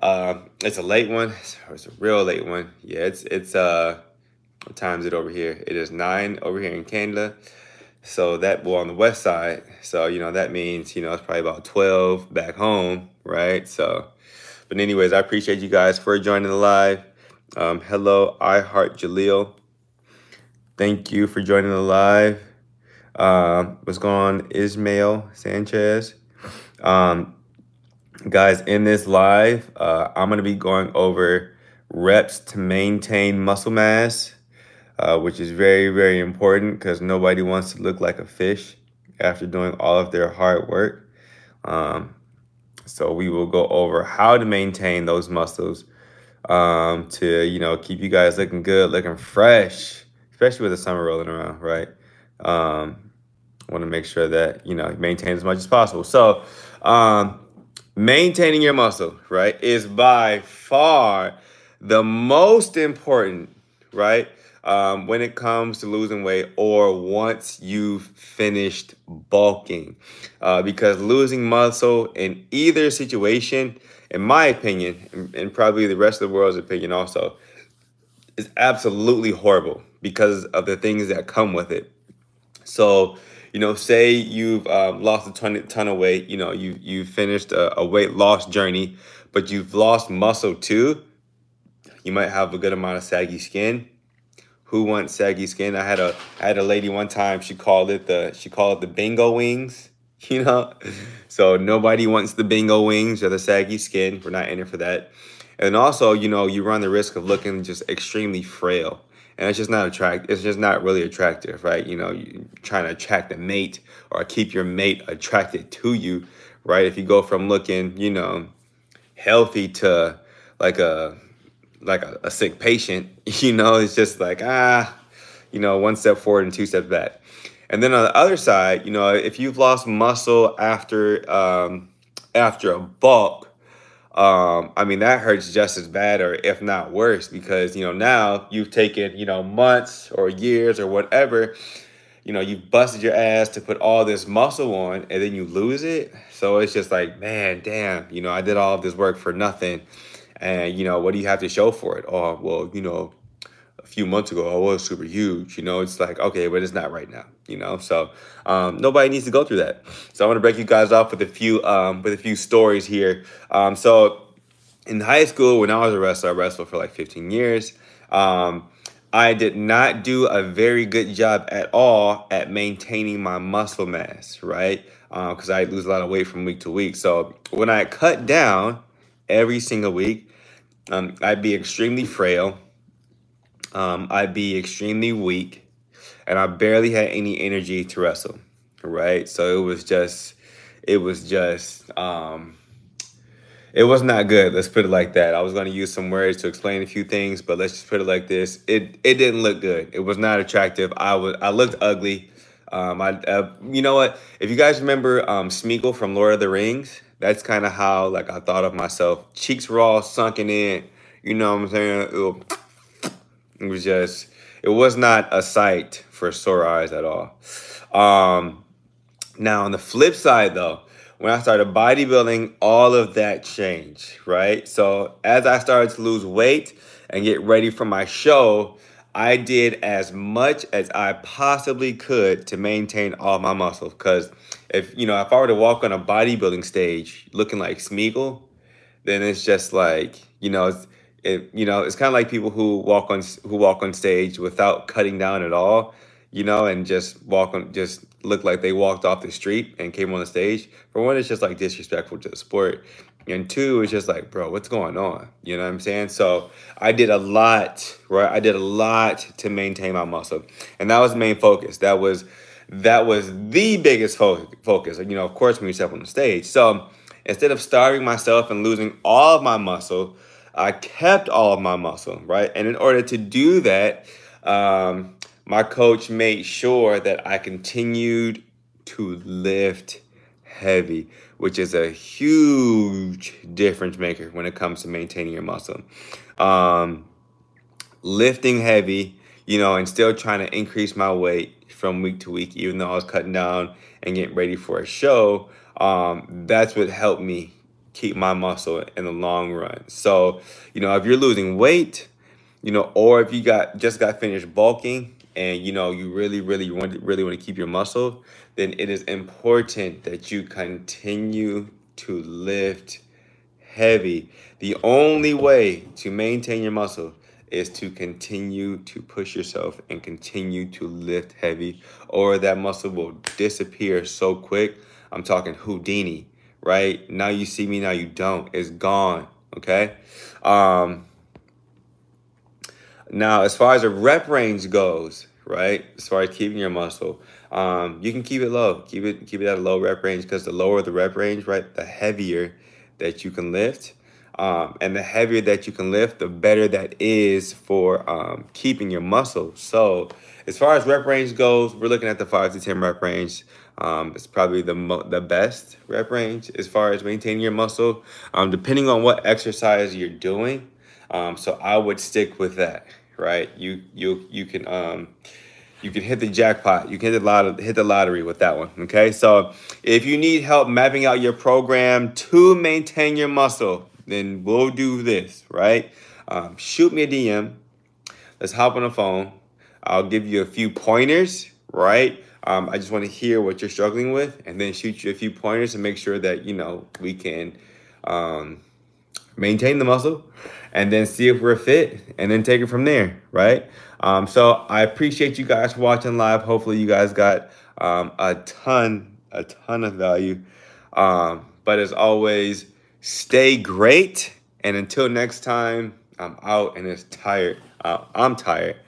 Uh, it's a late one. It's a real late one. Yeah, it's it's uh, what time is it over here? It is nine over here in Canada. So that well on the west side. So you know that means you know it's probably about twelve back home, right? So, but anyways, I appreciate you guys for joining the live. Um, hello, I heart Jaleel. Thank you for joining the live. Um, what's going on, Ismail Sanchez? Um, guys, in this live, uh, I'm going to be going over reps to maintain muscle mass, uh, which is very, very important because nobody wants to look like a fish after doing all of their hard work. Um, so we will go over how to maintain those muscles um, to, you know, keep you guys looking good, looking fresh, especially with the summer rolling around, right? Um, want to make sure that, you know, maintain as much as possible. So, um, maintaining your muscle, right, is by far the most important, right, um, when it comes to losing weight or once you've finished bulking. Uh, because losing muscle in either situation, in my opinion, and, and probably the rest of the world's opinion also, is absolutely horrible because of the things that come with it. So, you know, say you've um, lost a ton, ton of weight, you know, you you finished a, a weight loss journey, but you've lost muscle too. You might have a good amount of saggy skin. Who wants saggy skin? I had a I had a lady one time. She called it the she called it the bingo wings. You know, so nobody wants the bingo wings or the saggy skin. We're not in it for that. And also, you know, you run the risk of looking just extremely frail and it's just not attract it's just not really attractive right? You know you trying to attract a mate or keep your mate attracted to you right? If you go from looking you know healthy to like a like a, a sick patient you know it's just like ah you know one step forward and two steps back. And then on the other side you know if you've lost muscle after um after a bulk um, I mean, that hurts just as bad or if not worse because, you know, now you've taken, you know, months or years or whatever, you know, you've busted your ass to put all this muscle on and then you lose it. So it's just like, man, damn, you know, I did all of this work for nothing. And, you know, what do you have to show for it? Oh, well, you know, a few months ago I was super huge. You know, it's like, okay, but it's not right now, you know? So um, nobody needs to go through that. So I want to break you guys off with a few um, with a few stories here. Um, so in high school, when I was a wrestler, I wrestled for like 15 years. Um, I did not do a very good job at all at maintaining my muscle mass, right? Because uh, I lose a lot of weight from week to week. So when I cut down every single week, um, I'd be extremely frail um, I'd be extremely weak, and I barely had any energy to wrestle. Right, so it was just, it was just, um, it was not good. Let's put it like that. I was going to use some words to explain a few things, but let's just put it like this: it it didn't look good. It was not attractive. I was I looked ugly. Um, I uh, you know what? If you guys remember um, Smeagol from Lord of the Rings, that's kind of how like I thought of myself. Cheeks were all sunken in. You know what I'm saying? It was just, it was not a sight for sore eyes at all. Um, now, on the flip side, though, when I started bodybuilding, all of that changed, right? So, as I started to lose weight and get ready for my show, I did as much as I possibly could to maintain all my muscle. Because if you know, if I were to walk on a bodybuilding stage looking like Smeagol, then it's just like you know, it, you know, it's kind of like people who walk on who walk on stage without cutting down at all, you know, and just walk on, just look like they walked off the street and came on the stage. For one, it's just like disrespectful to the sport, and two, it's just like, bro, what's going on? You know what I'm saying? So I did a lot, right? I did a lot to maintain my muscle, and that was the main focus. That was that was the biggest fo- focus. You know, of course, when you step on the stage. So instead of starving myself and losing all of my muscle I kept all of my muscle, right? And in order to do that, um, my coach made sure that I continued to lift heavy, which is a huge difference maker when it comes to maintaining your muscle. Um, lifting heavy, you know, and still trying to increase my weight from week to week, even though I was cutting down and getting ready for a show. Um, that's what helped me keep my muscle in the long run. So, you know, if you're losing weight, you know, or if you got just got finished bulking and you know you really, really want really want to keep your muscle, then it is important that you continue to lift heavy. The only way to maintain your muscle is to continue to push yourself and continue to lift heavy, or that muscle will disappear so quick. I'm talking Houdini, right? Now you see me, now you don't. It's gone, okay? Um, now, as far as the rep range goes, right? As far as keeping your muscle, um, you can keep it low. Keep it keep it at a low rep range because the lower the rep range, right, the heavier that you can lift. Um, and the heavier that you can lift, the better that is for um, keeping your muscle. So, as far as rep range goes, we're looking at the five to ten rep range. Um, it's probably the the best rep range as far as maintaining your muscle, um, depending on what exercise you're doing. Um, so I would stick with that, right? You you you can um, you can hit the jackpot. You can hit the lottery, hit the lottery with that one. Okay, so if you need help mapping out your program to maintain your muscle, then we'll do this, right? Um, shoot me a DM. Let's hop on the phone. I'll give you a few pointers, right? Um, I just want to hear what you're struggling with, and then shoot you a few pointers to make sure that you know we can um, maintain the muscle, and then see if we're fit, and then take it from there, right? Um, so I appreciate you guys for watching live. Hopefully, you guys got um, a ton, a ton of value. Um, but as always Stay great. And until next time, I'm out and it's tired. Uh, I'm tired.